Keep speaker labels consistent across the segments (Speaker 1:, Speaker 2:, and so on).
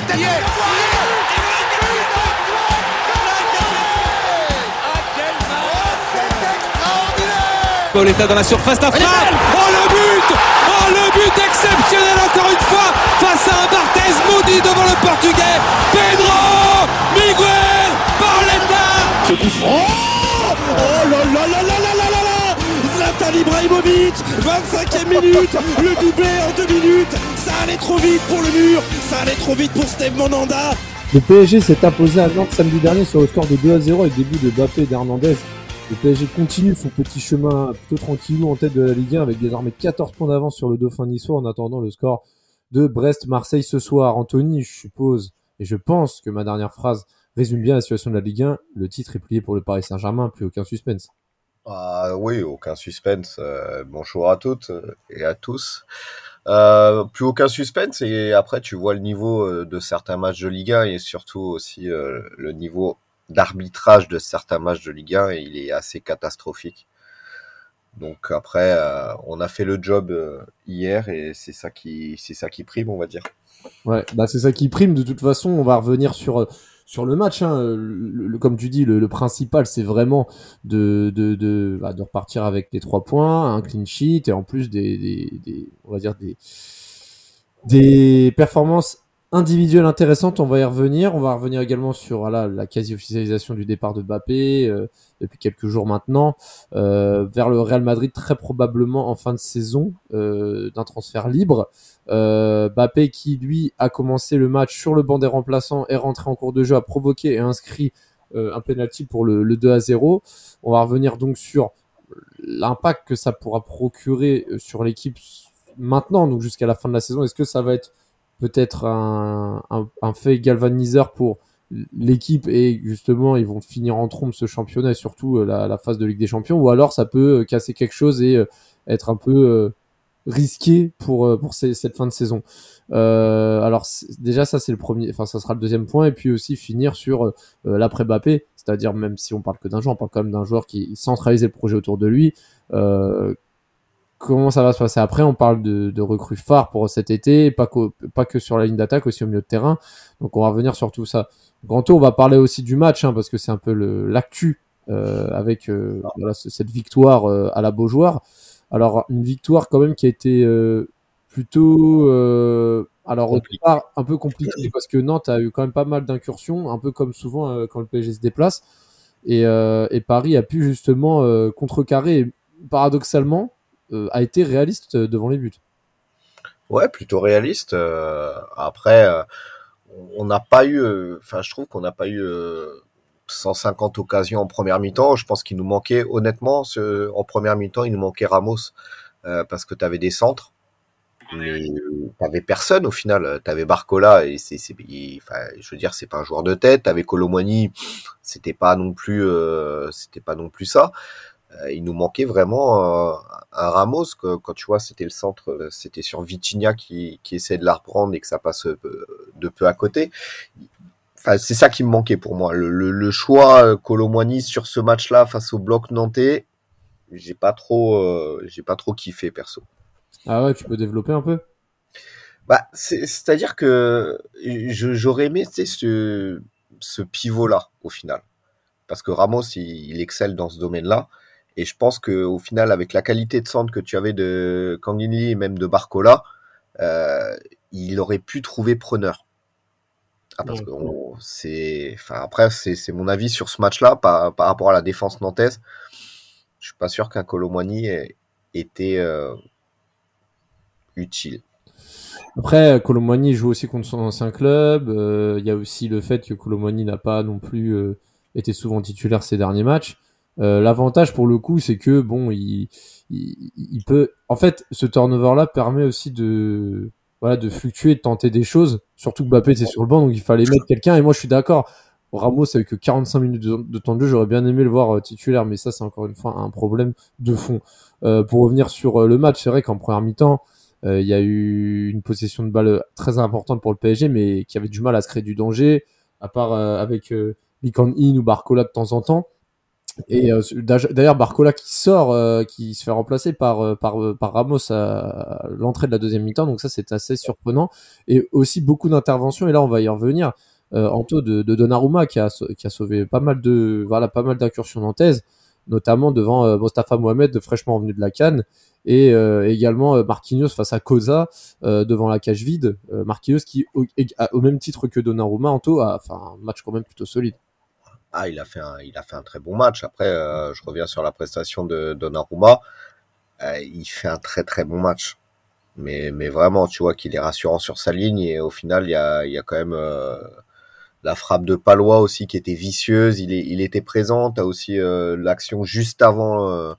Speaker 1: tête d'Ayer
Speaker 2: Pauletta dans la surface d'affaire. Oh le but. Oh le but exceptionnel encore une fois face à un Barthez maudit devant le portugais. Pedro Miguel Pauletta
Speaker 3: Oh là là là là là là là Zlatan Ibrahimovic 25e minute. Le doublé en deux minutes allait trop vite pour le mur Ça allait trop vite pour Steve Monanda
Speaker 4: Le PSG s'est imposé à Nantes samedi dernier sur le score de 2 à 0 avec des buts de Bappé et d'Hernandez. Le PSG continue son petit chemin plutôt tranquillou en tête de la Ligue 1 avec désormais 14 points d'avance sur le Dauphin niçois en attendant le score de Brest-Marseille ce soir. Anthony, je suppose, et je pense que ma dernière phrase résume bien la situation de la Ligue 1. Le titre est plié pour le Paris Saint-Germain, plus aucun suspense.
Speaker 5: Ah oui, aucun suspense. Euh, bonjour à toutes et à tous. Euh, plus aucun suspense et après tu vois le niveau euh, de certains matchs de Ligue 1 et surtout aussi euh, le niveau d'arbitrage de certains matchs de Ligue 1 et il est assez catastrophique. Donc après, on a fait le job hier et c'est ça qui, c'est ça qui prime, on va dire.
Speaker 4: Ouais, bah c'est ça qui prime. De toute façon, on va revenir sur sur le match. Hein. Comme tu dis, le, principal, c'est vraiment de bah, repartir avec les trois points, un clean sheet et en plus des on va dire des des performances individuelle intéressante, on va y revenir. On va revenir également sur voilà, la quasi-officialisation du départ de Mbappé euh, depuis quelques jours maintenant euh, vers le Real Madrid, très probablement en fin de saison euh, d'un transfert libre. Euh, Mbappé qui lui a commencé le match sur le banc des remplaçants, est rentré en cours de jeu, a provoqué et inscrit euh, un penalty pour le, le 2 à 0. On va revenir donc sur l'impact que ça pourra procurer euh, sur l'équipe maintenant, donc jusqu'à la fin de la saison. Est-ce que ça va être peut-être un, un, un, fait galvaniseur pour l'équipe et justement ils vont finir en trombe ce championnat et surtout euh, la, la, phase de Ligue des Champions ou alors ça peut euh, casser quelque chose et euh, être un peu risqué pour pour cette fin de saison. Euh, alors déjà ça c'est le premier, enfin ça sera le deuxième point et puis aussi finir sur euh, l'après Mbappé, c'est-à-dire même si on parle que d'un joueur, on parle quand même d'un joueur qui centralisait le projet autour de lui. Euh, comment ça va se passer après On parle de, de recrues phares pour cet été, pas que, pas que sur la ligne d'attaque, aussi au milieu de terrain. Donc on va revenir sur tout ça. Ganto, on va parler aussi du match, hein, parce que c'est un peu l'actu euh, avec euh, voilà, cette victoire euh, à la Beaujoire. Alors une victoire quand même qui a été euh, plutôt... Euh, alors au départ un peu compliqué parce que Nantes a eu quand même pas mal d'incursions, un peu comme souvent euh, quand le PSG se déplace. Et, euh, et Paris a pu justement euh, contrecarrer, paradoxalement, a été réaliste devant les buts.
Speaker 5: Ouais, plutôt réaliste. Euh, après, euh, on n'a pas eu, enfin, je trouve qu'on n'a pas eu 150 occasions en première mi-temps. Je pense qu'il nous manquait, honnêtement, en première mi-temps, il nous manquait Ramos parce que tu avais des centres mais t'avais personne au final. T'avais Barcola et c'est, enfin, je veux dire, c'est pas un joueur de tête. T'avais Colomwani, c'était pas non plus, euh, c'était pas non plus ça. Euh, il nous manquait vraiment euh, un Ramos que, quand tu vois, c'était le centre, c'était sur Vitinha qui, qui essaie de la reprendre et que ça passe de peu à côté. Enfin, c'est ça qui me manquait pour moi. Le, le, le choix Colomwani sur ce match-là face au bloc nantais, j'ai pas trop, euh, j'ai pas trop kiffé perso.
Speaker 4: Ah ouais, tu peux développer un peu?
Speaker 5: Bah, C'est-à-dire que j'aurais aimé ce, ce pivot-là, au final. Parce que Ramos, il, il excelle dans ce domaine-là. Et je pense qu'au final, avec la qualité de centre que tu avais de Kangini et même de Barcola, euh, il aurait pu trouver preneur. Ah, parce que c'est, enfin après c'est mon avis sur ce match-là par, par rapport à la défense nantaise. Je suis pas sûr qu'un Colomwani était euh, utile.
Speaker 4: Après, Colomani joue aussi contre son ancien club. Il euh, y a aussi le fait que Colomani n'a pas non plus euh, été souvent titulaire ces derniers matchs. Euh, L'avantage pour le coup, c'est que bon, il, il, il, peut. En fait, ce turnover-là permet aussi de voilà de fluctuer, de tenter des choses. Surtout que Mbappé était sur le banc, donc il fallait mettre quelqu'un. Et moi, je suis d'accord. Ramos avec que 45 minutes de, temps de jeu, j'aurais bien aimé le voir euh, titulaire, mais ça, c'est encore une fois un problème de fond. Euh, pour revenir sur le match, c'est vrai qu'en première mi-temps, il y a eu une possession de balle très importante pour le PSG, mais qui avait du mal à se créer du danger, à part avec euh, In ou Barcola de temps en temps. Et euh, d'ailleurs, Barcola qui sort, euh, qui se fait remplacer par, euh, par, Ramos à, l'entrée de la deuxième mi-temps. Donc ça, c'est assez surprenant. Et aussi beaucoup d'interventions. Et là, on va y revenir. Anto de, de Donnarumma qui a, qui a sauvé pas mal de voilà pas mal d'incursions nantaises, notamment devant Mostafa Mohamed fraîchement revenu de la Cannes et également Marquinhos face à Cosa devant la cage vide. Marquinhos qui au, au, même titre que Donnarumma, Anto a un match quand même plutôt solide.
Speaker 5: Ah, il a fait un, il a fait un très bon match. Après, euh, je reviens sur la prestation de Donnarumma. Euh, il fait un très très bon match. Mais, mais vraiment, tu vois qu'il est rassurant sur sa ligne et au final, il y a, il y a quand même euh, la frappe de Palois aussi qui était vicieuse. Il, est, il était présent. T'as aussi l'action juste avant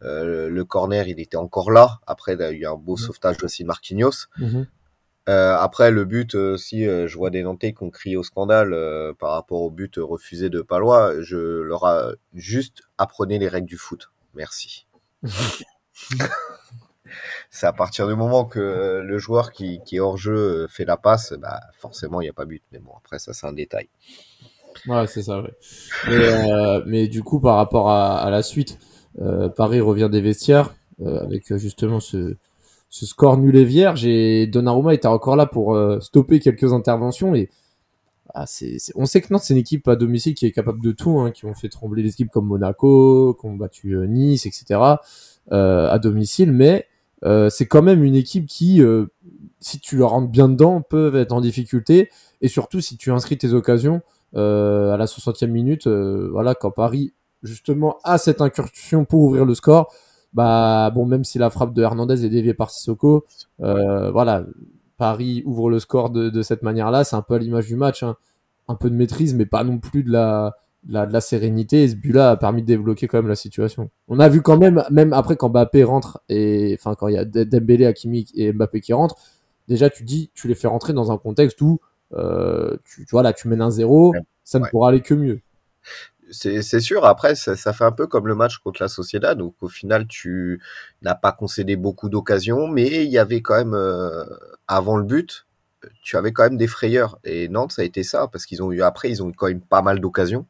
Speaker 5: le corner, il était encore là. Après, il y a eu un beau mmh. sauvetage aussi de Marquinhos. Mmh euh, après, le but, euh, si euh, je vois des Nantais qui ont crié au scandale par rapport au but refusé de Palois, je leur ai juste apprenez les règles du foot. Merci. c'est à partir du moment que le joueur qui, qui est hors jeu fait la passe, bah forcément il n'y a pas but. Mais bon, après ça c'est un détail.
Speaker 4: Ouais, c'est ça. Ouais. Mais, mais, du coup, par rapport à, à la suite, Paris revient des vestiaires avec justement ce, ce score nul et vierge et Donnarumma était encore là pour euh, stopper quelques interventions et ah, on sait que Nantes c'est une équipe à domicile qui est capable de tout, hein, qui ont fait trembler des équipes comme Monaco, qui ont battu euh, Nice, etc. Euh, à domicile, mais c'est quand même une équipe qui, si tu leur rentres bien dedans, peuvent être en difficulté et surtout si tu inscris tes occasions à la 60e minute, voilà quand Paris justement a cette incursion pour ouvrir le score, bah bon, même si la frappe de Hernandez est déviée par Sissoko, euh, voilà, Paris ouvre le score de, de cette manière-là. C'est un peu à l'image du match, hein. un peu de maîtrise, mais pas non plus de la, de la, de la sérénité. Et ce but-là a permis de débloquer quand même la situation. On a vu quand même, même après quand Mbappé rentre et enfin quand il y a Dembélé, Hakimi et Mbappé qui rentrent, déjà tu dis, tu les fais rentrer dans un contexte où euh, tu, tu vois là, tu mènes un zéro, ça ne pourra aller que mieux
Speaker 5: c'est sûr. Après, ça, fait un peu comme le match contre la Sociedad, donc au final, tu n'as pas concédé beaucoup d'occasions, mais il y avait quand même, euh, avant le but, tu avais quand même des frayeurs. Et Nantes, ça a été ça, parce qu'ils ont eu, après, ils ont eu quand même pas mal d'occasions.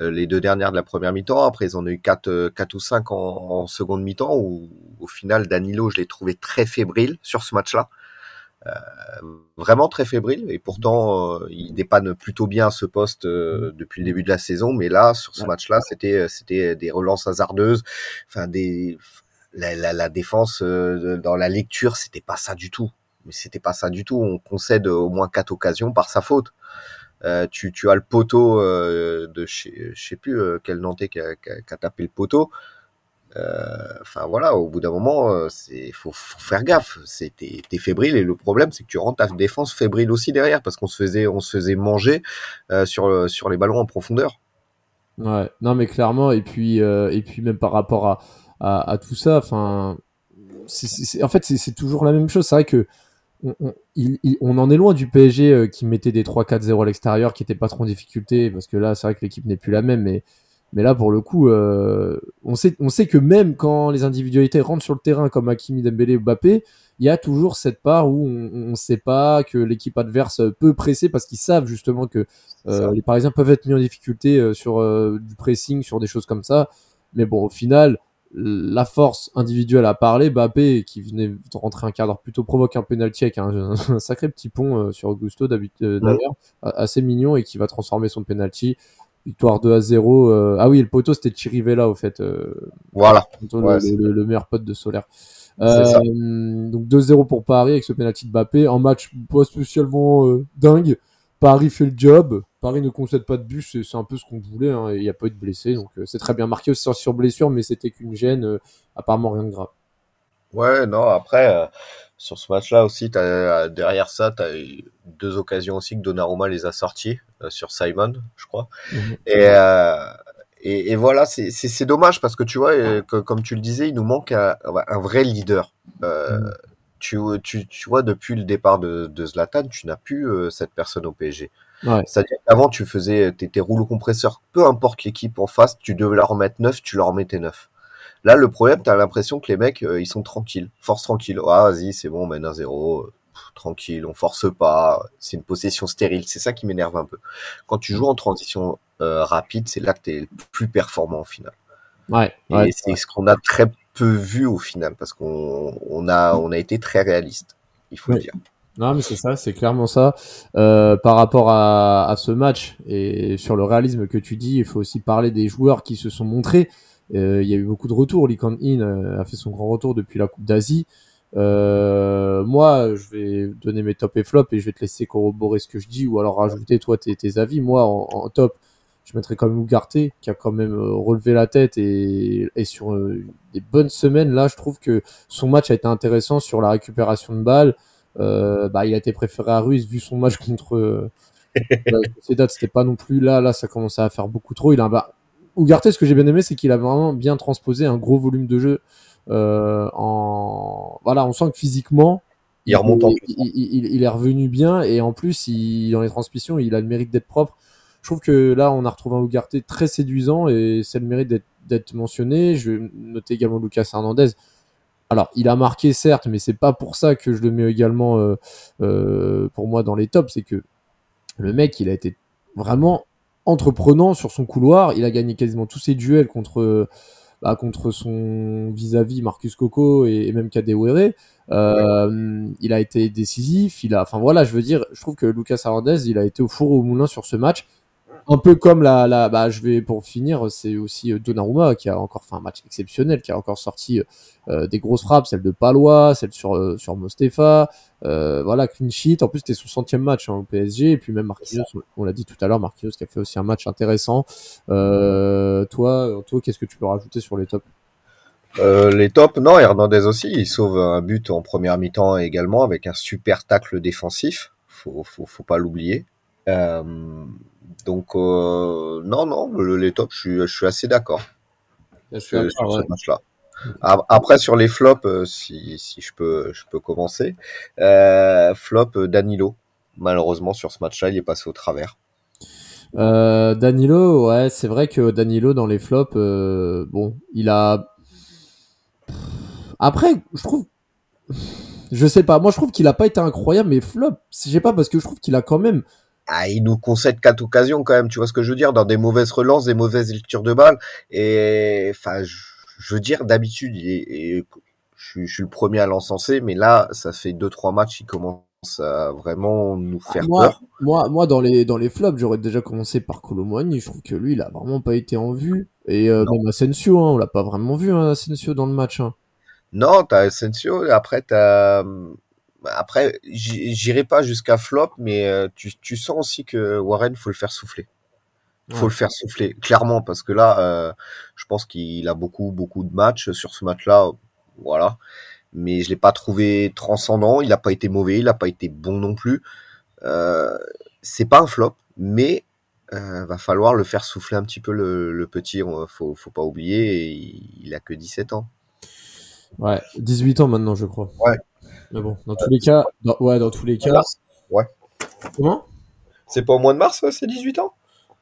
Speaker 5: Euh, les deux dernières de la première mi-temps, après, ils en ont eu quatre, euh, quatre ou cinq en, en seconde mi-temps, où au final, Danilo, je l'ai trouvé très fébrile sur ce match-là. Euh, vraiment très fébrile et pourtant euh, il dépanne plutôt bien ce poste euh, depuis le début de la saison. Mais là sur ce match là c'était c'était des relances hasardeuses. Enfin des la, la, la défense dans la lecture c'était pas ça du tout. Mais c'était pas ça du tout. On concède au moins quatre occasions par sa faute. Euh, tu, tu as le poteau euh, de je sais plus quel Nantais qui a, qui, a, tapé le poteau. euh, enfin voilà, au bout d'un moment, euh, c'est faut, faire gaffe. T'es fébrile et le problème c'est que tu rends ta défense fébrile aussi derrière parce qu'on se faisait on se faisait manger euh, sur sur les ballons en profondeur.
Speaker 4: Ouais, non mais clairement et puis euh, et puis même par rapport à à, tout ça, enfin en fait c'est toujours la même chose. C'est vrai que on, en est loin du PSG qui mettait des 3-4-0 à l'extérieur, qui était pas trop en difficulté parce que là c'est vrai que l'équipe n'est plus la même, mais mais là, pour le coup, euh, on, sait, on sait que même quand les individualités rentrent sur le terrain, comme Hakimi, Dembélé ou Mbappé, il y a toujours cette part où on ne sait pas que l'équipe adverse peut presser parce qu'ils savent justement que euh, les Parisiens peuvent être mis en difficulté euh, sur euh, du pressing, sur des choses comme ça. Mais bon, au final, la force individuelle a parlé. Mbappé, qui venait de rentrer un quart d'heure plutôt, provoque un penalty avec un, un sacré petit pont sur Augusto d'ailleurs, assez mignon et qui va transformer son penalty. Victoire 2 à 0. Euh, ah oui, le poteau, c'était Chirivella, au fait. Euh,
Speaker 5: voilà.
Speaker 4: le, meilleur pote de Solaire. Euh, donc 2-0 pour Paris avec ce penalty de Mbappé. Un match pas spécialement dingue. Paris fait le job. Paris ne concède pas de but. C'est un peu ce qu'on voulait. Hein, il n'y a pas eu de blessés. Donc c'est très bien marqué aussi sur blessure, mais c'était qu'une gêne. apparemment rien de grave.
Speaker 5: Ouais, non, après sur ce match-là aussi, as, derrière ça, tu as eu deux occasions aussi que Donnarumma les a sorties euh, sur Simon, je crois. Mhm. Et, euh, et, et, voilà, c'est dommage parce que tu vois, que, comme tu le disais, il nous manque un, un vrai leader. Euh, mhm. tu, tu, tu, vois, depuis le départ de, de Zlatan, tu n'as plus euh, cette personne au PSG. Ouais. C'est-à-dire qu'avant, tu faisais tes, tes rouleaux compresseurs, peu importe l'équipe en face, tu devais leur remettre neuf, tu leur remettais neuf. Là, le problème, tu as l'impression que les mecs, euh, ils sont tranquilles, force tranquille. Ah, vas-y, c'est bon, on mène un zéro. tranquille, on force pas, c'est une possession stérile. C'est ça qui m'énerve un peu. Quand tu joues en transition euh, rapide, c'est là que tu es plus performant au final.
Speaker 4: Ouais.
Speaker 5: Et
Speaker 4: ouais.
Speaker 5: c'est ce qu'on a très peu vu au final, parce qu'on on a, on a été très réaliste, il faut
Speaker 4: Ouais.
Speaker 5: le dire.
Speaker 4: Non, mais c'est ça, c'est clairement ça. Euh, par rapport à, à ce match et sur le réalisme que tu dis, il faut aussi parler des joueurs qui se sont montrés. Euh, il y a eu beaucoup de retours. Lee Kang-in euh, a fait son grand retour depuis la Coupe d'Asie. Euh, moi, je vais donner mes top et flop et je vais te laisser corroborer ce que je dis ou alors rajouter toi tes, tes avis. Moi, en, en top, je mettrais quand même Ugarte qui a quand même relevé la tête et, et sur euh, des bonnes semaines là, je trouve que son match a été intéressant sur la récupération de balles. Euh, bah, il a été préféré à Ruiz vu son match contre la Sociedad, c'était pas non plus là, là ça commençait à faire beaucoup trop. Il a bah, Ugarte, ce que j'ai bien aimé, c'est qu'il a vraiment bien transposé un gros volume de jeu. Euh, en voilà, on sent que physiquement,
Speaker 5: Il remonte en
Speaker 4: il,
Speaker 5: plus.
Speaker 4: il, il- il est revenu bien et en plus, dans les transmissions, il a le mérite d'être propre. Je trouve que là, on a retrouvé un Ugarte très séduisant et c'est le mérite d'être- d'être mentionné. Je vais noter également Lucas Hernandez. Alors, il a marqué certes, mais c'est pas pour ça que je le mets également euh, euh, pour moi dans les tops. C'est que le mec, il a été vraiment entreprenant sur son couloir. Il a gagné quasiment tous ses duels contre bah, contre son vis-à-vis Marcus Coco et, même Kadewere. Euh, Il a été décisif. Il a, enfin voilà, je veux dire, je trouve que Lucas Hernandez, il a été au four au moulin sur ce match. Un peu comme la, la bah, je vais pour finir, c'est aussi euh, Donnarumma qui a encore fait un match exceptionnel, qui a encore sorti euh, des grosses frappes, celle de Palois, celle sur euh, sur Mostefa, euh, voilà clean sheet. En plus c'était son centième match hein, au PSG et puis même Marquinhos, on- on l'a dit tout à l'heure, Marquinhos qui a fait aussi un match intéressant. Euh, toi, toi, qu'est-ce que tu peux rajouter sur les tops?
Speaker 5: Euh, les tops, non, Hernandez aussi, il sauve un but en première mi-temps également avec un super tacle défensif. Faut, faut, faut pas l'oublier. Euh, donc, euh, non, non, le- les tops, je suis, je suis assez d'accord sur, ce match-là. Après, sur les flops, euh, si, si je peux, je peux commencer. Euh, flop, Danilo. Malheureusement, sur ce match-là, il est passé au travers.
Speaker 4: Euh, Danilo, ouais, c'est vrai que Danilo dans les flops, bon, il a. Après, je trouve, je sais pas, moi je trouve qu'il a pas été incroyable, mais flop, je sais pas parce que je trouve qu'il a quand même.
Speaker 5: Ah, il nous concède quatre occasions quand même, tu vois ce que je veux dire, dans des mauvaises relances, des mauvaises lectures de balles. Et enfin, je, je veux dire, d'habitude, et je, suis- je suis le premier à l'encenser, mais là, ça fait deux trois matchs, il commence à vraiment nous faire
Speaker 4: moi,
Speaker 5: peur.
Speaker 4: moi, moi dans les dans les flops, j'aurais déjà commencé par Colomboigny. Je trouve que lui, il a vraiment pas été en vue. Et euh, même Asensio, hein, on l'a pas vraiment vu, hein, Asensio dans le match. hein.
Speaker 5: Non, t'as Asensio, après t'as après j'irai pas jusqu'à flop, mais euh, tu, tu sens aussi que Warren faut le faire souffler. Faut
Speaker 4: Ouais.
Speaker 5: le faire souffler, clairement, parce que là, euh, je pense qu'il a beaucoup, beaucoup de matchs sur ce match-là, voilà. Mais je l'ai pas trouvé transcendant. Il a pas été mauvais, il a pas été bon non plus. Euh, c'est pas un flop, mais euh, va falloir le faire souffler un petit peu le, le petit. Faut, faut pas oublier, il, il a que 17 ans.
Speaker 4: Ouais, 18 ans maintenant, je crois.
Speaker 5: Ouais.
Speaker 4: Mais bon, dans tous les cas, dans- ouais, dans tous les cas.
Speaker 5: Ouais.
Speaker 4: Comment?
Speaker 5: C'est pas au mois de mars, ouais, c'est 18 ans?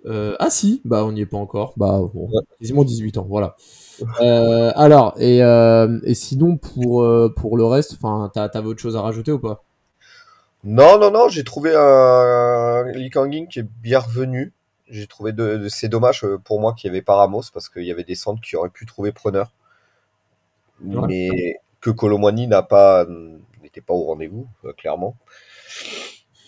Speaker 4: Euh, ah si, bah on n'y est pas encore. Bah bon, quasiment 18 ans, voilà. Euh, alors, et, euh, et sinon pour, euh, pour le reste, enfin, t'avais autre chose à rajouter ou pas?
Speaker 5: Non, non, non, j'ai trouvé un Lee Kang-in qui est bien revenu. J'ai trouvé de, de- c'est dommage euh, pour moi qu'il n'y avait pas Ramos parce qu'il y avait des centres qui auraient pu trouver preneur.
Speaker 4: Ouais.
Speaker 5: Mais que Colomwani n'a pas, n'était pas au rendez-vous, euh, clairement.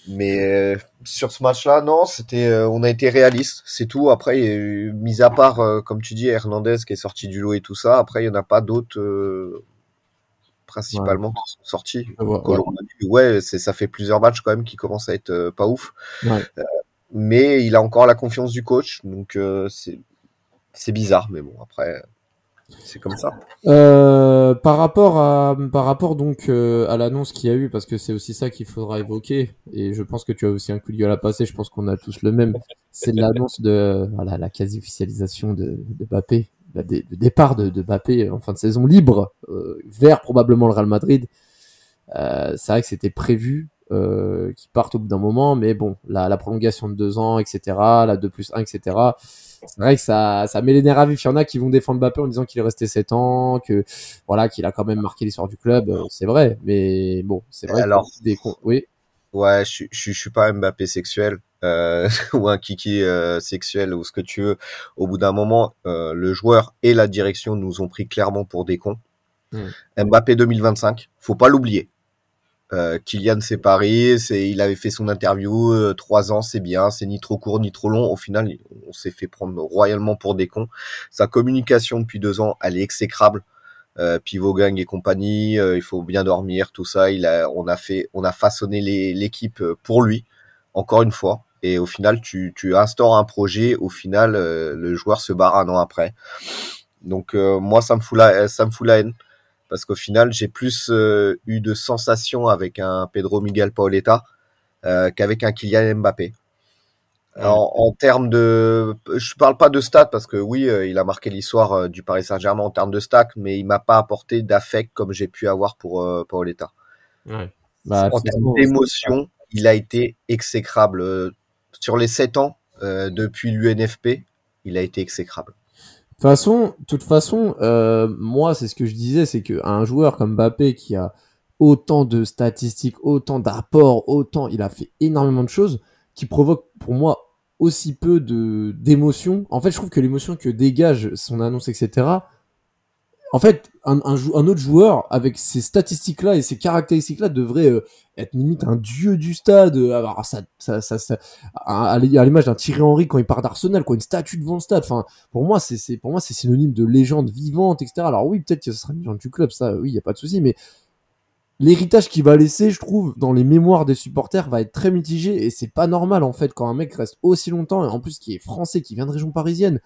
Speaker 5: Mais euh, sur ce match-là, non, c'était, euh, on a été réaliste, c'est tout. Après, il y a eu- mis à part, euh, comme tu dis, Hernandez qui est sorti du lot et tout ça, après, il n'y en a pas d'autres, euh, principalement, qui sont sortis.
Speaker 4: Ouais, ouais.
Speaker 5: Ouais, c'est, ça fait plusieurs matchs quand même qui commencent à être euh, pas ouf.
Speaker 4: Ouais.
Speaker 5: Mais il a encore la confiance du coach, donc euh, c'est, c'est bizarre, mais bon, après, c'est comme ça.
Speaker 4: Euh, par rapport à par rapport donc euh, à l'annonce qu'il y a eu parce que c'est aussi ça qu'il faudra évoquer et je pense que tu as aussi un coup de gueule à passer je pense qu'on a tous le même c'est l'annonce de voilà la quasi officialisation de, de Mbappé le départ de, de Mbappé en fin de saison libre euh, vers probablement le Real Madrid Euh, c'est vrai que c'était prévu euh, qui partent au bout d'un moment, mais bon, la, la, prolongation de deux ans, etc., la 2 plus 1, etc., c'est vrai que ça, ça met les nerfs à vif. Il y en a qui vont défendre Mbappé en disant qu'il est resté 7 ans, que voilà, qu'il a quand même marqué l'histoire du club. C'est vrai, mais bon, c'est vrai.
Speaker 5: Alors,
Speaker 4: des... oui.
Speaker 5: Ouais, je, je, je suis pas Mbappé sexuel euh, ou un kiki euh, sexuel ou ce que tu veux. Au bout d'un moment, euh, le joueur et la direction nous ont pris clairement pour des cons. Mm. Mbappé 2025, faut pas l'oublier. Euh, Kylian c'est Paris, il avait fait son interview euh, trois ans, c'est bien, c'est ni trop court ni trop long. Au final, on s'est fait prendre royalement pour des cons. Sa communication depuis deux ans, elle est exécrable. Euh, Pivot Gang et compagnie, euh, il faut bien dormir, tout ça. Il a, on a fait, on a façonné l'équipe pour lui, encore une fois. Et au final, tu, tu instaures un projet. Au final, le joueur se barre un an après. Donc moi, ça me fout la, ça me fout la haine parce qu'au final, j'ai plus euh, eu de sensations avec un Pedro Miguel Paoletta euh, qu'avec un Kylian Mbappé. En, en, termes de, je parle pas de stats parce que oui, euh, il a marqué l'histoire du Paris Saint-Germain en termes de stats, mais il m'a pas apporté d'affect comme j'ai pu avoir pour Paoletta. Ouais. Bah, en termes d'émotion, il a été exécrable sur les 7 ans depuis l'UNFP. Il a été exécrable
Speaker 4: façon, toute façon, euh, moi, c'est ce que je disais, c'est qu'un joueur comme Mbappé qui a autant de statistiques, autant d'apports, autant, il a fait énormément de choses qui provoquent pour moi aussi peu de d'émotion. En fait, je trouve que l'émotion que dégage son annonce, etc., en fait, un, autre joueur avec ces statistiques-là et ces caractéristiques-là devrait euh, être limite un dieu du stade. Euh, ça, ça, ça, ça à, l'image d'un Thierry Henry quand il part d'Arsenal, quoi, une statue devant le stade. Enfin, pour moi, c'est, pour moi, c'est synonyme de légende vivante, etc. Alors oui, peut-être que ce sera une légende du club, ça, oui, il y a pas de souci, mais l'héritage qu'il va laisser, je trouve, dans les mémoires des supporters, va être très mitigé et c'est pas normal en fait quand un mec reste aussi longtemps et en plus qui est français, qui vient de région parisienne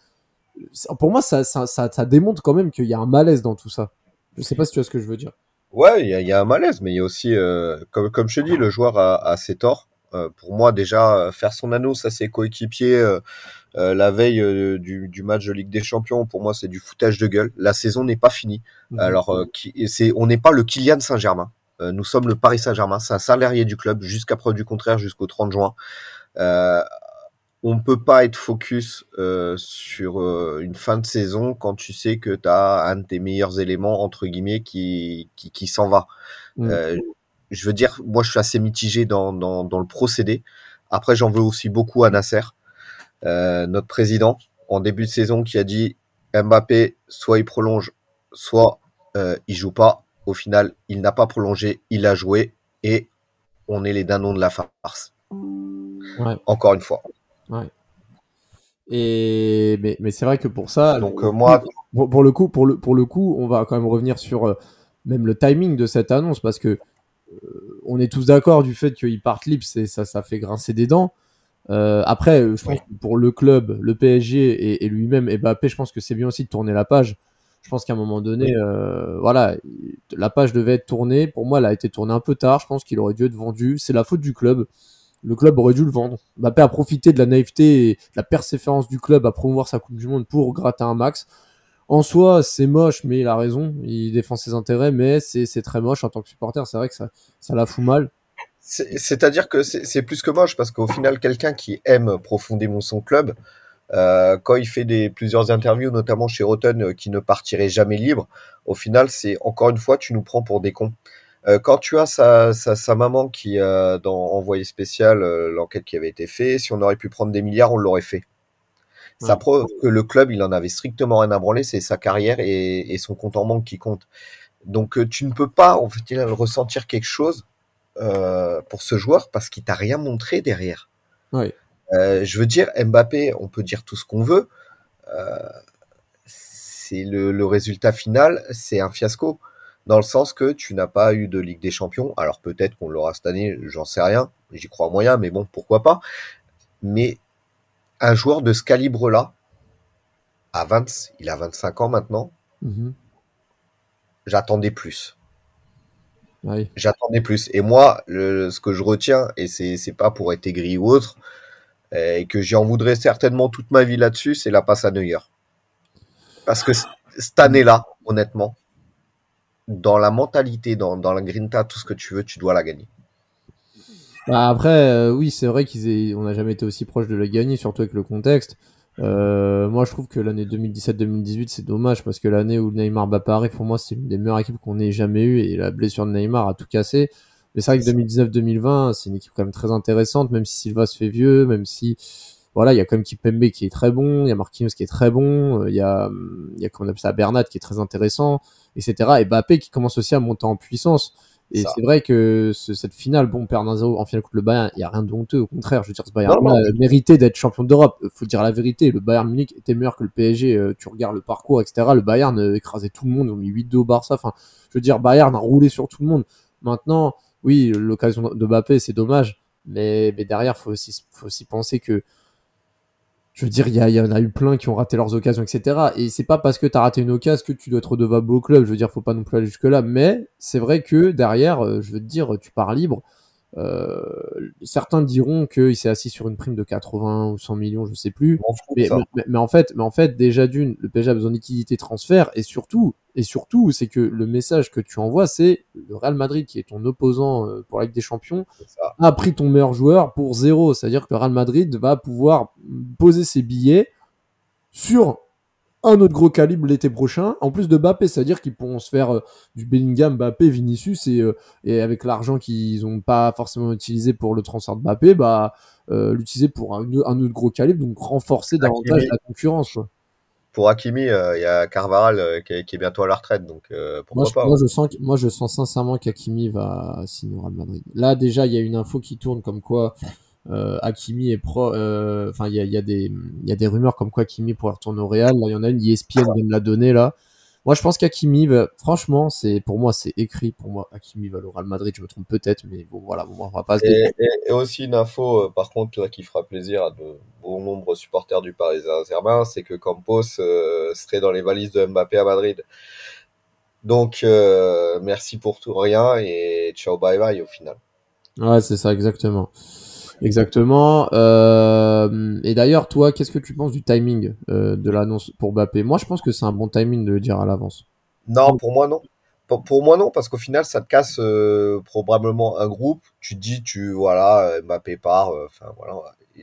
Speaker 4: pour moi, ça, ça, ça, démontre quand même qu'il y a un malaise dans tout ça. Je sais pas si tu vois ce que je veux dire.
Speaker 5: Ouais, il y, a un malaise, mais il y a aussi, euh, comme, comme je te dis, le joueur a, ses torts. Euh, pour moi, déjà, faire son annonce à ses coéquipiers euh, la veille du, du, match de Ligue des Champions, pour moi, c'est du foutage de gueule. La saison n'est pas finie. Mhm. Alors, c'est, on n'est pas le Kylian Saint-Germain. nous sommes le Paris Saint-Germain. C'est un salarié du club jusqu'à preuve du contraire jusqu'au 30 juin. On ne peut pas être focus euh, sur euh, une fin de saison quand tu sais que tu as un de tes meilleurs éléments, entre guillemets, qui, qui, qui s'en va. Mm. Euh, je veux dire, moi, je suis assez mitigé dans, dans, dans le procédé. Après, j'en veux aussi beaucoup à Nasser, notre président, en début de saison, qui a dit Mbappé, soit il prolonge, soit il joue pas. Au final, il n'a pas prolongé, il a joué et on est les dindons de la farce. Ouais. Encore une fois.
Speaker 4: Ouais. Et mais, mais c'est vrai que pour ça,
Speaker 5: donc euh, moi,
Speaker 4: pour, le coup, pour le pour le coup, on va quand même revenir sur euh, même le timing de cette annonce parce que euh, on est tous d'accord du fait qu'il parte libre, c'est ça, ça fait grincer des dents. après, je pense que pour le club, le PSG et, lui-même, et Mbappé, je pense que c'est bien aussi de tourner la page. Je pense qu'à un moment donné, voilà, la page devait être tournée. Pour moi, elle a été tournée un peu tard. Je pense qu'il aurait dû être vendu. C'est la faute du club le club aurait dû le vendre. Mbappé a profité de la naïveté et de la persévérance du club à promouvoir sa Coupe du Monde pour gratter un max. En soi, c'est moche, mais il a raison. Il défend ses intérêts, mais c'est très moche en tant que supporter. C'est vrai que ça, la fout mal.
Speaker 5: C'est-à-dire que c'est plus que moche, parce qu'au final, quelqu'un qui aime profondément son club, euh, quand il fait des plusieurs interviews, notamment chez Rotten, euh, qui ne partirait jamais libre, au final, c'est encore une fois, tu nous prends pour des cons. Euh, quand tu as sa, sa, sa maman qui a dans envoyé spécial euh, l'enquête qui avait été faite, si on aurait pu prendre des milliards, on l'aurait fait. Ça prouve que le club, il en avait strictement rien à branler, c'est sa carrière et, et, son compte en banque qui compte. Donc euh, tu ne peux pas, en fait, ressentir quelque chose pour ce joueur parce qu'il t'a rien montré derrière. Je veux dire, Mbappé, on peut dire tout ce qu'on veut. c'est le, le, résultat final, c'est un fiasco dans le sens que tu n'as pas eu de Ligue des Champions. Alors peut-être qu'on l'aura cette année, j'en sais rien, j'y crois moyen, mais bon, pourquoi pas. Mais un joueur de ce calibre-là, à 20, il a 25 ans maintenant, mhm. j'attendais plus. J'attendais plus. Et moi, ce que je retiens, et c'est pas pour être aigri ou autre, et que j'en voudrais certainement toute ma vie là-dessus, c'est la passe à Neuer. Parce que cette année-là, honnêtement, dans la mentalité, dans, dans la grinta, tout ce que tu veux, tu dois la gagner.
Speaker 4: Bah après, euh, oui, c'est vrai qu'on n'a jamais été aussi proche de la gagner, surtout avec le contexte. Euh, moi, je trouve que l'année 2017-2018, c'est dommage parce que l'année où Neymar Mbappé arrive, pour moi, c'est une des meilleures équipes qu'on ait jamais eues et la blessure de Neymar a tout cassé. Mais c'est vrai que 2019-2020, c'est une équipe quand même très intéressante, même si Silva se fait vieux, même si voilà, il y a quand même Kipembe qui est très bon, il y a Marquinhos qui est très bon, il y a, il y a comment on appelle ça, Bernat qui est très intéressant, etc. Et Mbappé qui commence aussi à monter en puissance. Et c'est vrai que cette finale, bon, perdre 1-0 en finale contre le Bayern, il n'y a rien de honteux. Au contraire, je veux dire, ce Bayern a mérité d'être champion d'Europe. Faut dire la vérité. Le Bayern Munich était meilleur que le PSG. Euh, tu regardes le parcours, etc. Le Bayern euh, écrasait tout le monde. Ont mis 8-2 au Barça. Enfin, je veux dire, Bayern a roulé sur tout le monde. Maintenant, oui, l'occasion de Mbappé, c'est dommage. Mais, mais derrière, faut aussi, faut aussi penser que je veux dire, il y, en a eu plein qui ont raté leurs occasions, etc. Et c'est pas parce que tu as raté une occasion que tu dois être redevable au club. Je veux dire, faut pas non plus aller jusque-là. Mais c'est vrai que derrière, euh, je veux te dire, tu pars libre. Euh, certains diront qu'il s'est assis sur une prime de 80 ou 100 millions, je sais plus. Mais, mais, en fait, mais en fait, déjà d'une, le PSG a besoin d'équité transfert et surtout, et surtout, c'est que le message que tu envoies, c'est le Real Madrid qui est ton opposant euh, pour la Ligue des Champions a pris ton meilleur joueur pour zéro. C'est-à-dire que le Real Madrid va pouvoir poser ses billets sur un autre gros calibre l'été prochain, en plus de Mbappé, c'est-à-dire qu'ils pourront se faire euh, du Bellingham, Mbappé, Vinicius, et, euh, et avec l'argent qu'ils n'ont pas forcément utilisé pour le transfert de Mbappé, bah, euh, l'utiliser pour un, un, autre gros calibre, donc renforcer davantage la concurrence.
Speaker 5: Pour Hakimi, il y a Carvaral qui est, bientôt à la retraite, donc pourquoi
Speaker 4: moi,
Speaker 5: pas.
Speaker 4: Moi, je sens, moi, je sens sincèrement qu'Hakimi va signer au Real Madrid. Là, déjà, il y a une info qui tourne comme quoi euh, Hakimi est pro. Euh, enfin, il y a, y, a des, y a des rumeurs comme quoi Hakimi pourrait retourner au Real. Là, il y en a une, ESPN vient me la donner là. Moi, je pense qu'Hakimi, franchement, c'est pour moi, c'est écrit. Pour moi, Hakimi va au Real Madrid. Je me trompe peut-être, mais bon, voilà, bon, on va pas se
Speaker 5: et, et, aussi une info, euh, par contre, là, qui fera plaisir à de bon nombre de supporters du Paris Saint-Germain, c'est que Campos euh, serait dans les valises de Mbappé à Madrid. Donc, euh, merci pour tout rien et ciao bye bye au final.
Speaker 4: Ouais, c'est ça, exactement. Exactement. Euh, et d'ailleurs, toi, qu'est-ce que tu penses du timing euh, de l'annonce pour Mbappé? Moi, je pense que c'est un bon timing de le dire à l'avance.
Speaker 5: Non, pour moi, non. Pour, moi, non, parce qu'au final, ça te casse euh, probablement un groupe. Tu te dis, tu voilà, Mbappé part. Enfin, voilà.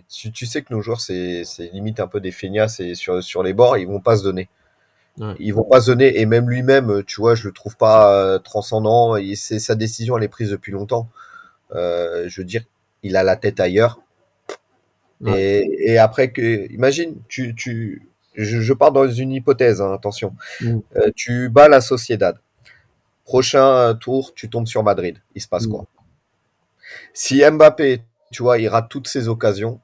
Speaker 5: tu, tu, sais que nos joueurs, c'est limite un peu des feignasses et sur, sur les bords, ils vont pas se donner. Ils vont pas se donner. Et même lui-même, tu vois, je le trouve pas transcendant. C'est sa décision, elle est prise depuis longtemps. je veux dire, il a la tête ailleurs. Et, après que, imagine, tu, tu, je, pars dans une hypothèse, hein, attention. Mm. Euh, tu bats la Sociedad. Prochain tour, tu tombes sur Madrid. Il se passe mm. quoi? Si Mbappé, tu vois, il rate toutes ses occasions,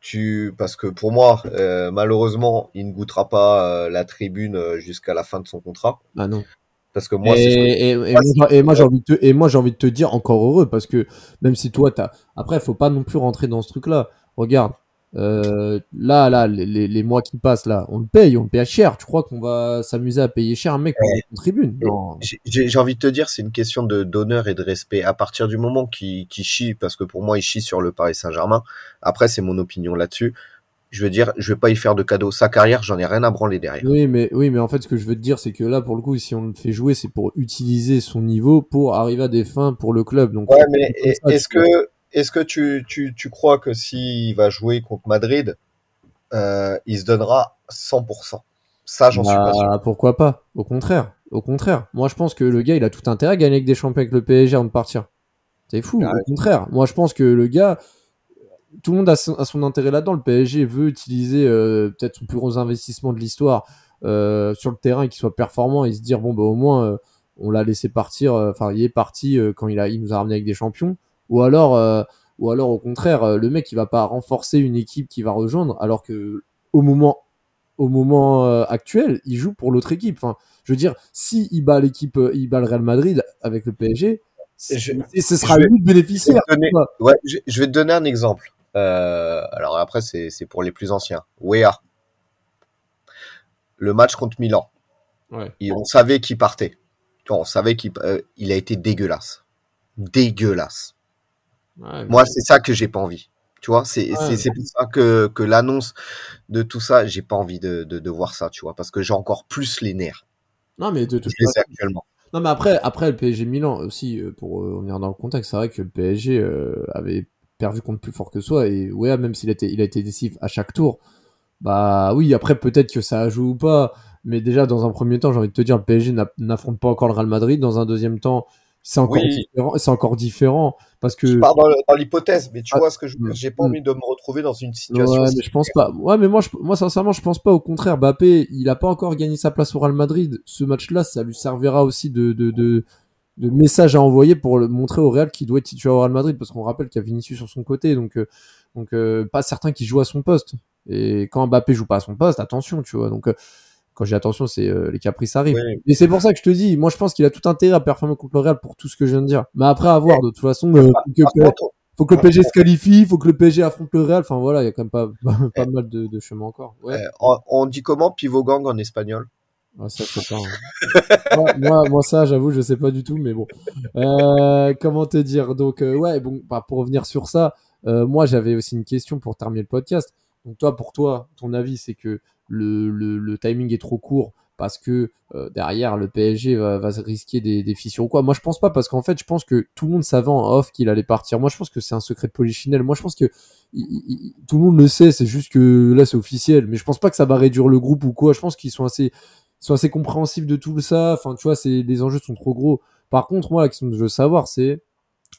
Speaker 5: tu, parce que pour moi, euh, malheureusement, il ne goûtera pas euh, la tribune jusqu'à la fin de son contrat.
Speaker 4: Ah non.
Speaker 5: Parce que moi,
Speaker 4: et, et, moi, j'ai envie de te, et moi, j'ai envie de te dire encore heureux parce que même si toi, t'as, après, faut pas non plus rentrer dans ce truc-là. Regarde, euh, là, là, les, les, mois qui passent là, on le paye, on le paye cher. Tu crois qu'on va s'amuser à payer cher un mec pour une tribune?
Speaker 5: J'ai envie de te dire, c'est une question de d'honneur et de respect. À partir du moment qu'il chie, parce que pour moi, il chie sur le Paris Saint-Germain. Après, c'est mon opinion là-dessus je veux dire, je vais pas y faire de cadeau. Sa carrière, j'en ai rien à branler derrière.
Speaker 4: Oui, mais oui, mais en fait, ce que je veux te dire, c'est que là, pour le coup, si on le fait jouer, c'est pour utiliser son niveau pour arriver à des fins pour le club. Donc,
Speaker 5: ouais, mais est-ce que, est-ce que tu, tu, tu crois que s'il va jouer contre Madrid, euh, il se donnera 100% Ça, j'en suis pas sûr.
Speaker 4: Bah, pourquoi pas? Au contraire, au contraire. Moi, je pense que le gars, il a tout intérêt à gagner avec des champions avec le PSG avant de partir. C'est fou. Au contraire, moi, je pense que le gars tout le monde a son, intérêt là-dedans. Le PSG veut utiliser euh, peut-être son plus gros investissement de l'histoire euh, sur le terrain et qu'il soit performant et se dire bon bah au moins euh, on l'a laissé partir. Enfin il est parti quand il a il nous a ramené avec des champions. Ou alors ou alors au contraire le mec il va pas renforcer une équipe qui va rejoindre alors que au moment au moment actuel il joue pour l'autre équipe. Enfin je veux dire si il bat l'équipe il bat le Real Madrid avec le PSG. et ce sera lui le bénéficiaire.
Speaker 5: ouais, je vais te donner un exemple. Euh, alors après, c'est pour les plus anciens. Wea. Le match contre Milan. on savait qu'il partait. On savait qu'il euh, il a été dégueulasse. Dégueulasse. Moi, c'est ça que j'ai pas envie. Tu vois, c'est pour ça que, que l'annonce de tout ça, j'ai pas envie de, de, voir ça, tu vois, parce que j'ai encore plus les nerfs.
Speaker 4: Non, mais de
Speaker 5: actuellement
Speaker 4: Non, mais après, après le PSG Milan aussi, euh, pour revenir dans le contexte, c'est vrai que le PSG euh, avait perdu contre plus fort que soi. Et ouais, même s'il a été, il a été décisif à chaque tour, bah oui, après peut-être que ça a joué ou pas. Mais déjà, dans un premier temps, j'ai envie de te dire, le PSG n'a- n'affronte pas encore le Real Madrid. Dans un deuxième temps, c'est encore,
Speaker 5: Oui.
Speaker 4: différent, c'est encore différent. Parce que.
Speaker 5: Je pars dans, l'hypothèse, mais tu
Speaker 4: Ah,
Speaker 5: vois ce que je veux dire. J'ai pas
Speaker 4: mm.
Speaker 5: envie de me retrouver dans une situation.
Speaker 4: Ouais, mais je pense pas. Ouais, mais moi, je, moi, sincèrement, je pense pas. Au contraire, Mbappé, il a pas encore gagné sa place au Real Madrid. Ce match-là, ça lui servira aussi de, de, de, de message à envoyer pour le montrer au Real qu'il doit être titulaire au Real Madrid, parce qu'on rappelle qu'il y a Vinicius sur son côté, donc, euh, donc euh, pas certain qu'il joue à son poste. Et quand Mbappé joue pas à son poste, attention, tu vois. Donc, euh, quand j'ai attention, c'est les caprices arrivent.
Speaker 5: Oui.
Speaker 4: Et c'est pour ça que je te dis, moi, je pense qu'il a tout intérêt à performer contre le Real pour tout ce que je viens de dire. Mais après, à voir, de toute façon, faut que- faut que le PSG se qualifie, faut que le PSG affronte le Real. Enfin voilà, il y a quand même pas, pas mal de, de chemin encore. Ouais,
Speaker 5: on dit comment? Pivot gang en espagnol
Speaker 4: Ouais, ça hein. moi, ça, j'avoue, je sais pas du tout, mais bon. Euh, comment te dire? Donc euh, ouais, bon, bah, pour revenir sur ça, euh, moi j'avais aussi une question pour terminer le podcast. Donc toi, pour toi, ton avis, c'est que le, le, timing est trop court parce que derrière le PSG va, va risquer des, des fissures ou quoi. Moi je pense pas parce qu'en fait je pense que tout le monde savait en off qu'il allait partir. Moi je pense que c'est un secret de polichinelle. Moi je pense que tout le monde le sait, c'est juste que là c'est officiel. Mais je pense pas que ça va réduire le groupe ou quoi. Je pense qu'ils sont assez, sont assez compréhensifs de tout ça. Enfin tu vois, c'est les enjeux sont trop gros. Par contre moi la question que je veux savoir c'est,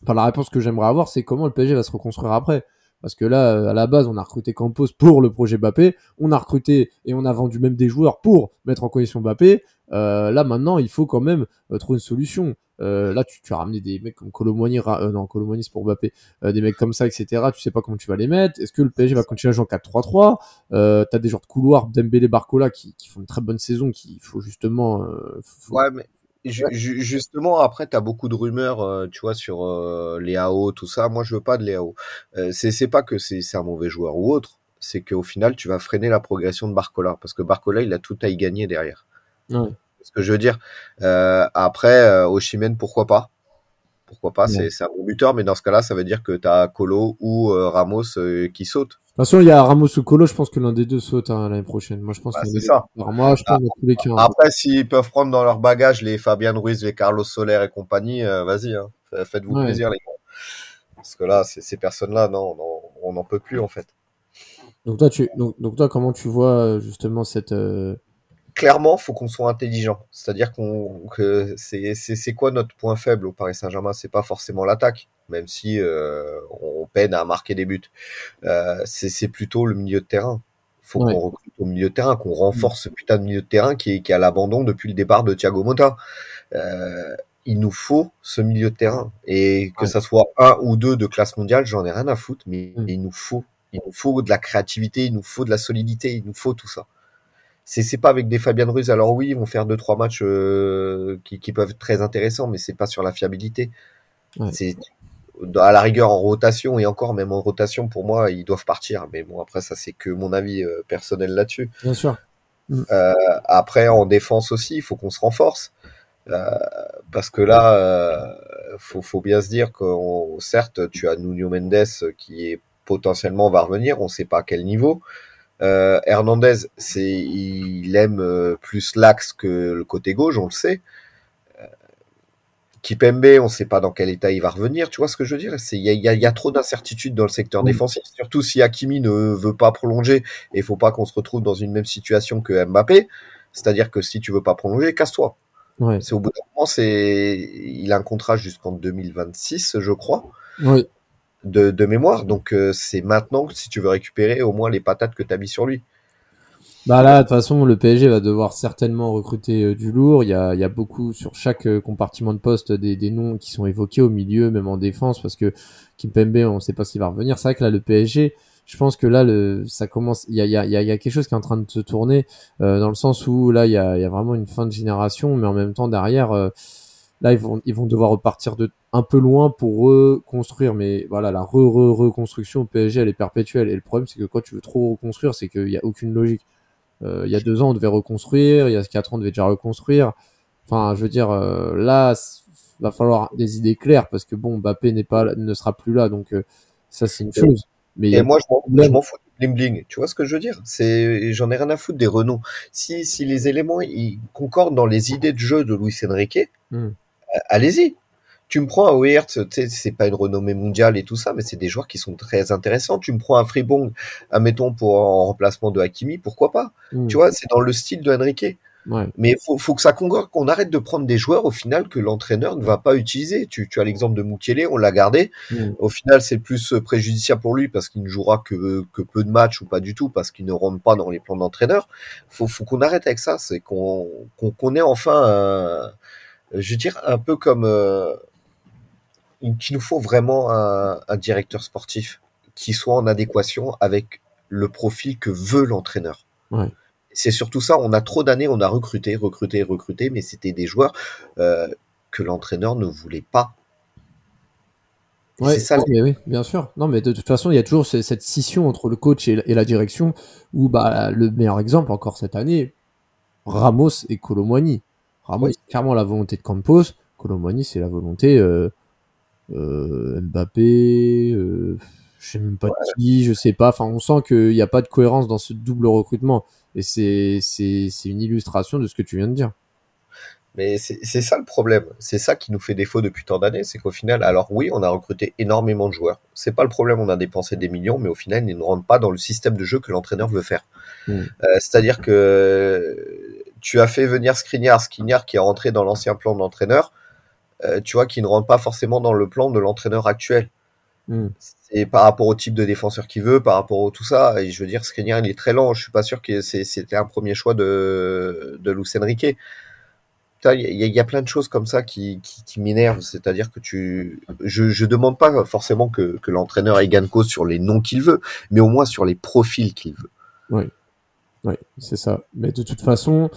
Speaker 4: enfin la réponse que j'aimerais avoir c'est comment le PSG va se reconstruire après? Parce que là, à la base, on a recruté Campos pour le projet Mbappé, on a recruté et on a vendu même des joueurs pour mettre en condition Mbappé. Euh, là, maintenant, il faut quand même euh, trouver une solution. Euh, là, tu, tu as ramené des mecs comme Colomboigny, Ra- euh, non, c'est pour Mbappé, euh, des mecs comme ça, etc. Tu sais pas comment tu vas les mettre. Est-ce que le PSG va continuer à jouer en 4-3-3 euh, T'as des joueurs de couloir, Dembélé, Barcola, qui, qui font une très bonne saison, qu'il faut justement. faut-
Speaker 5: Ouais, mais ju- ju- justement, après, tu as beaucoup de rumeurs, tu vois, sur les AO, tout ça. Moi, je veux pas de les AO. C'est pas que c'est c'est un mauvais joueur ou autre, c'est qu'au final, tu vas freiner la progression de Barcola, parce que Barcola, il a tout à y gagner derrière.
Speaker 4: Ouais.
Speaker 5: Ce que je veux dire. Euh, après, euh, Oshimen, pourquoi pas? Pourquoi pas?
Speaker 4: Ouais.
Speaker 5: C'est un bon buteur, mais dans ce cas-là, ça veut dire que tu as Colo ou euh, Ramos euh, qui sautent.
Speaker 4: De toute façon, il y a Ramos ou Colo, je pense que l'un des deux saute hein, l'année prochaine. Moi, je pense
Speaker 5: Bah,
Speaker 4: que
Speaker 5: c'est ça.
Speaker 4: Alors, moi, je pense dans tous les cas. hein.
Speaker 5: Après, s'ils peuvent prendre dans leur bagage les Fabian Ruiz, les Carlos Soler et compagnie, vas-y, hein. Fa- faites-vous
Speaker 4: Ouais.
Speaker 5: plaisir, les gars. Parce que là, ces personnes-là, non, on n'en peut plus, en fait.
Speaker 4: Donc toi, tu, donc, donc toi, comment tu vois justement cette
Speaker 5: Clairement, faut qu'on soit intelligent. C'est-à-dire qu'on, que c'est, c'est, c'est quoi notre point faible au Paris Saint-Germain? C'est pas forcément l'attaque, même si euh, on peine à marquer des buts. Euh, c'est, c'est plutôt le milieu de terrain. Faut
Speaker 4: Ouais.
Speaker 5: qu'on recrute au milieu de terrain, qu'on renforce ce putain de milieu de terrain qui est, qui est à l'abandon depuis le départ de Thiago Motta. Euh, il nous faut ce milieu de terrain. Et que
Speaker 4: Ouais.
Speaker 5: ça soit un ou deux de classe mondiale, j'en ai rien à foutre, mais
Speaker 4: Mm.
Speaker 5: il nous faut. Il nous faut de la créativité, il nous faut de la solidité, il nous faut tout ça. C'est c'est pas avec des Fabian Ruiz. Alors oui, ils vont faire deux trois matchs euh, qui, qui peuvent être très intéressants, mais c'est pas sur la fiabilité.
Speaker 4: Ouais.
Speaker 5: C'est à la rigueur en rotation et encore même en rotation pour moi ils doivent partir. Mais bon après ça c'est que mon avis euh, personnel là-dessus.
Speaker 4: Bien sûr.
Speaker 5: Euh, après, en défense aussi, il faut qu'on se renforce. Parce que là, faut, faut bien se dire que certes, tu as Nuno Mendes qui est potentiellement va revenir, on sait pas à quel niveau. Euh, Hernandez, c'est, il aime euh, plus l'axe que le côté gauche, on le sait. Euh, Kipembe, on sait pas dans quel état il va revenir. Tu vois ce que je veux dire? Il y a, y y trop d'incertitudes dans le secteur
Speaker 4: Oui.
Speaker 5: défensif, surtout si Hakimi ne veut pas prolonger et il faut pas qu'on se retrouve dans une même situation que Mbappé. C'est-à-dire que si tu veux pas prolonger, casse-toi. C'est au bout d'un moment, c'est il a un contrat jusqu'en 2026, je crois,
Speaker 4: Oui.
Speaker 5: De, de mémoire. Donc euh, c'est maintenant si tu veux récupérer au moins les patates que tu as mis sur lui.
Speaker 4: Bah là, de toute façon, le PSG va devoir certainement recruter euh, du lourd. Il y a, il y a beaucoup sur chaque euh, compartiment de poste des, des noms qui sont évoqués au milieu, même en défense, parce que Kimpembe, on ne sait pas s'il va revenir. C'est vrai que là, le PSG, je pense que là, le, ça commence. Il y a, y, a, y a- y a quelque chose qui est en train de se tourner euh, dans le sens où là, il y a, y a vraiment une fin de génération, mais en même temps derrière, euh, là, ils vont, ils vont devoir repartir de un peu loin pour reconstruire. Mais voilà, la re, re, reconstruction au PSG, elle est perpétuelle. Et le problème, c'est que quand tu veux trop reconstruire, c'est qu'il n'y a aucune logique. Euh, il y a deux ans, on devait reconstruire. Il y a quatre ans, on devait déjà reconstruire. Enfin, je veux dire, euh, là, va falloir des idées claires parce que bon, Mbappé n'est pas, ne sera plus là, donc euh, ça c'est une chose. Mais
Speaker 5: Et moi, je m'en- fous du bling bling. Tu vois ce que je veux dire? C'est, j'en ai rien à foutre des renoms. Si, si les éléments ils concordent dans les idées de jeu de Luis Enrique,
Speaker 4: Hmm.
Speaker 5: Allez-y. Tu me prends tu sais, c'est pas une renommée mondiale et tout ça, mais c'est des joueurs qui sont très intéressants. Tu me prends un Fribong, admettons, pour en remplacement de Hakimi, pourquoi pas?
Speaker 4: Hmm.
Speaker 5: Tu vois, c'est dans le style de Enrique.
Speaker 4: Ouais.
Speaker 5: Mais faut, faut que ça concorde, qu'on arrête de prendre des joueurs au final que l'entraîneur ne va pas utiliser. Tu, tu as l'exemple de Mukiele, on l'a gardé.
Speaker 4: Hmm.
Speaker 5: Au final, c'est plus euh, préjudiciable pour lui parce qu'il ne jouera que, que peu de matchs ou pas du tout parce qu'il ne rentre pas dans les plans d'entraîneur. Faut, faut qu'on arrête avec ça. C'est qu'on qu'on qu'on ait enfin, un- je veux dire, un peu comme euh, qu'il nous faut vraiment un, un directeur sportif qui soit en adéquation avec le profil que veut l'entraîneur.
Speaker 4: Ouais.
Speaker 5: C'est surtout ça. On a trop d'années, on a recruté, recruté, recruté, mais c'était des joueurs euh, que l'entraîneur ne voulait pas.
Speaker 4: Ouais,
Speaker 5: c'est ça.
Speaker 4: non, mais oui, bien sûr. Non, mais de toute façon, il y a toujours ce- cette scission entre le coach et, et la direction, où bah, le meilleur exemple encore cette année, Ramos et Colomwani. Ramos,
Speaker 5: Oui.
Speaker 4: c'est clairement la volonté de Campos, Colomwani, c'est la volonté euh, euh, Mbappé, euh, je sais même pas qui, je sais pas. Enfin, on sent qu'il n'y a pas de cohérence dans ce double recrutement. Et c'est c'est- c'est une illustration de ce que tu viens de dire.
Speaker 5: Mais c'est c'est ça le problème. C'est ça qui nous fait défaut depuis tant d'années. C'est qu'au final, alors oui, on a recruté énormément de joueurs. C'est pas le problème, on a dépensé des millions, mais au final, ils ne rentrent pas dans le système de jeu que l'entraîneur veut faire.
Speaker 4: Mm.
Speaker 5: Euh, C'est-à-dire que tu as fait venir Skriniar, Skriniar qui est rentré dans l'ancien plan de l'entraîneur, euh, tu vois, qui ne rentre pas forcément dans le plan de l'entraîneur actuel.
Speaker 4: Hmm.
Speaker 5: C'est par rapport au type de défenseur qu'il veut, par rapport à tout ça. Et je veux dire, Skriniar, il est très lent. Je suis pas sûr que c'était un premier choix de, de Luis Enrique. Il y, a- il y a plein de choses comme ça qui, qui, qui m'énervent. C'est-à-dire que tu, je, je demande pas forcément que, que l'entraîneur ait gain de cause sur les noms qu'il veut, mais au moins sur les profils qu'il veut.
Speaker 4: Oui, c'est ça. Mais de toute façon,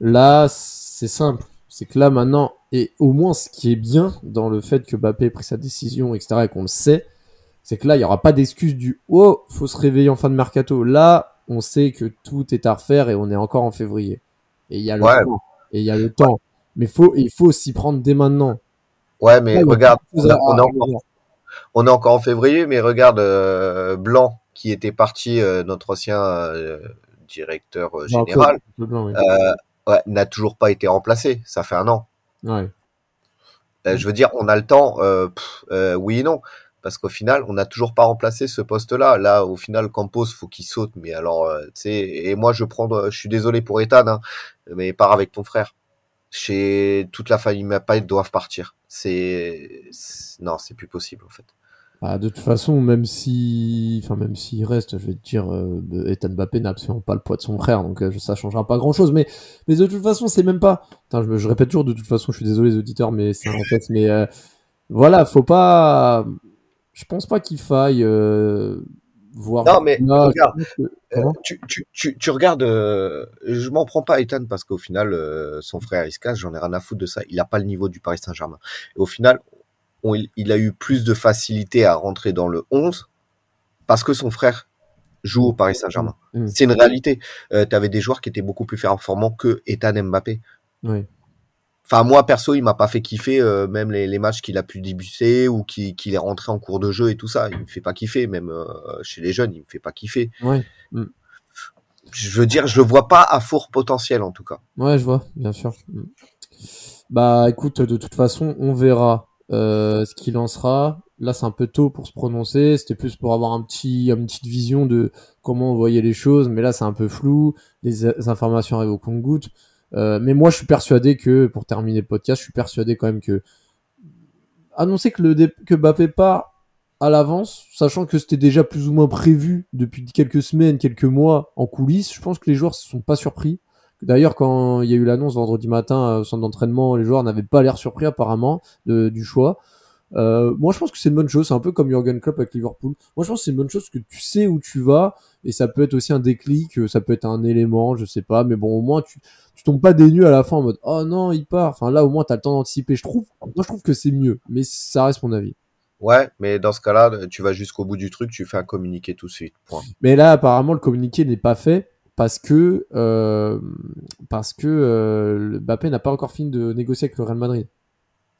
Speaker 4: là, c'est simple. C'est que là, maintenant, et au moins ce qui est bien dans le fait que Mbappé ait pris sa décision, etc., et qu'on le sait, c'est que là, il n'y aura pas d'excuse du « Oh, faut se réveiller en fin de mercato ». Là, on sait que tout est à refaire et on est encore en février. Et il y a le
Speaker 5: Ouais.
Speaker 4: temps. Et il y a le temps. Mais faut, il faut s'y prendre dès maintenant.
Speaker 5: Ouais, mais
Speaker 4: Là,
Speaker 5: regarde, on, a- est encore, on est encore en février, mais regarde euh, Blanc qui était parti, euh, notre ancien euh, directeur euh, général,
Speaker 4: oui.
Speaker 5: euh, ouais, n'a toujours pas été remplacé. Ça fait un an.
Speaker 4: Ouais.
Speaker 5: Euh, je veux dire, on a le temps, pff, oui et non, parce qu'au final, on n'a toujours pas remplacé ce poste-là. Là, au final, Campos, faut qu'il saute. Mais alors, euh, tu sais, et moi, je prends, je suis désolé pour Ethan, hein, mais pars avec ton frère. Chez toute la famille Mapai doivent partir. C'est- non, c'est plus possible en fait.
Speaker 4: Bah, de toute façon, même si, enfin, même s'il reste, je vais te dire, euh, Ethan Mbappé n'a absolument pas le poids de son frère, donc euh, ça changera pas grand chose. Mais, mais de toute façon, c'est même pas. Putain, je, je répète toujours, de toute façon, je suis désolé les auditeurs, mais c'est en fait, mais euh, voilà, faut pas. Je pense pas qu'il faille euh, voir.
Speaker 5: Non, mais
Speaker 4: Là,
Speaker 5: regarde, Euh, tu, tu, tu, tu regardes, euh, je m'en prends pas à Ethan parce qu'au final, euh, son frère, il se casse, j'en ai rien à foutre de ça. Il a pas le niveau du Paris Saint-Germain. Et au final, on- il- a eu plus de facilité à rentrer dans le 11 parce que son frère joue au Paris Saint-Germain.
Speaker 4: Mm.
Speaker 5: C'est une réalité. Euh, tu avais des joueurs qui étaient beaucoup plus performants que Ethan Mbappé.
Speaker 4: Oui.
Speaker 5: Enfin, moi, perso, il m'a pas fait kiffer, euh, même les, les matchs qu'il a pu débuter ou qu'il est rentré en cours de jeu et tout ça. Il me fait pas kiffer, même euh, chez les jeunes, il me fait pas kiffer.
Speaker 4: Ouais.
Speaker 5: Je veux dire, je le vois pas à fort potentiel, en tout cas.
Speaker 4: Ouais, je vois, bien sûr. Mm. Bah, écoute, de toute façon, on verra euh, ce qu'il en sera. Là, c'est un peu tôt pour se prononcer. C'était plus pour avoir un petit, une petite vision de comment on voyait les choses. Mais là, c'est un peu flou. Les, informations arrivent au compte-gouttes. Euh, mais moi, je suis persuadé que, pour terminer le podcast, je suis persuadé quand même que annoncer que le que part à l'avance, sachant que c'était déjà plus ou moins prévu depuis quelques semaines, quelques mois en coulisses, je pense que les joueurs se sont pas surpris. D'ailleurs, quand il y a eu l'annonce vendredi matin au centre d'entraînement, les joueurs n'avaient pas l'air surpris apparemment de- du choix. Euh, moi, je pense que c'est une bonne chose. C'est un peu comme Jurgen Klopp avec Liverpool. Moi, je pense que c'est une bonne chose que tu sais où tu vas et ça peut être aussi un déclic, euh, ça peut être un élément, je sais pas. Mais bon, au moins, tu, tu tombes pas des nues à la fin en mode oh non, il part. Enfin, là, au moins, t'as le temps d'anticiper. Je trouve, moi, je trouve que c'est mieux. Mais ça reste mon avis.
Speaker 5: Ouais, mais dans ce cas-là, tu vas jusqu'au bout du truc, tu fais un communiqué tout de suite. Point.
Speaker 4: Mais là, apparemment, le communiqué n'est pas fait parce que euh, parce que euh, Mbappé n'a pas encore fini de négocier avec le Real Madrid.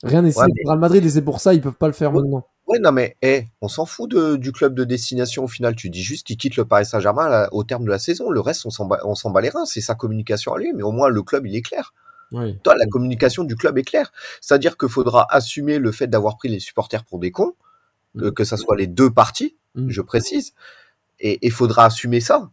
Speaker 4: Rien n'est
Speaker 5: Ouais,
Speaker 4: le Real Madrid et c'est pour ça ils peuvent pas le faire
Speaker 5: Ouais.
Speaker 4: maintenant.
Speaker 5: Ouais, non, mais eh, on s'en fout de, du club de destination au final. Tu dis juste qu'il quitte le Paris Saint-Germain au terme de la saison. Le reste, on s'en bat, on s'en bat les reins. C'est sa communication à lui, mais au moins le club, il est clair.
Speaker 4: Oui.
Speaker 5: Toi, la communication du club est claire. C'est-à-dire qu'il faudra assumer le fait d'avoir pris les supporters pour des cons, que,
Speaker 4: Mm.
Speaker 5: que ça soit les deux parties,
Speaker 4: Mm.
Speaker 5: je précise. Et il faudra assumer ça.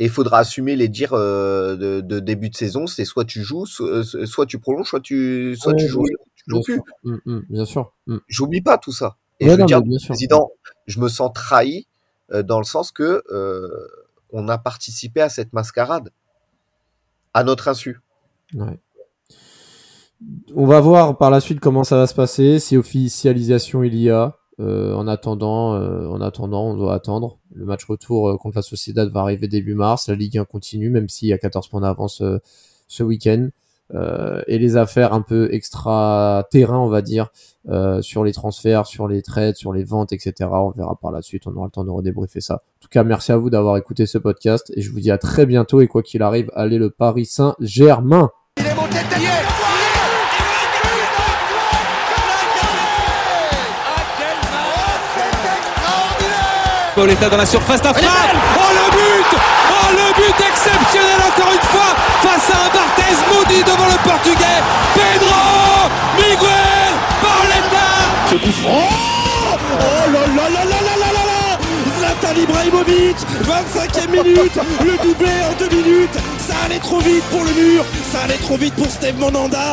Speaker 5: Et il faudra assumer les dires euh, de, de début de saison, c'est soit tu joues, so- euh, soit, tu prolonges, soit tu, soit
Speaker 4: Ouais,
Speaker 5: tu joues,
Speaker 4: oui,
Speaker 5: tu joues plus.
Speaker 4: sûr. Mm, mm, bien sûr. Mm.
Speaker 5: J'oublie pas tout ça. Et
Speaker 4: Ouais,
Speaker 5: je veux
Speaker 4: non,
Speaker 5: dire,
Speaker 4: sûr.
Speaker 5: président, je me sens trahi euh, dans le sens que euh, on a participé à cette mascarade à notre insu.
Speaker 4: Ouais. On va voir par la suite comment ça va se passer, si officialisation il y a. Euh, en attendant, euh, en attendant, on doit attendre. Le match retour euh, contre la Sociedad va arriver début mars. La Ligue 1 continue, même s'il y a 14 points d'avance ce week-end. Et les affaires un peu extra terrain, on va dire, sur les transferts, sur les trades, sur les ventes, etc. On verra par la suite. On aura le temps de redébriefer ça. En tout cas, merci à vous d'avoir écouté ce podcast et je vous dis à très bientôt. Et quoi qu'il arrive, allez le Paris Saint-Germain.
Speaker 2: Pauletta dans la surface d'affaire. Oh le but. Oh le but exceptionnel encore une fois face à un Barthez maudit devant le portugais. Pedro Miguel Pauletta
Speaker 3: Ce coup franc. Oh là là là là là là là là. Zlatan Ibrahimovic 25e minute. Le doublé en deux minutes. Ça allait trop vite pour le mur. Ça allait trop vite pour Steve Monanda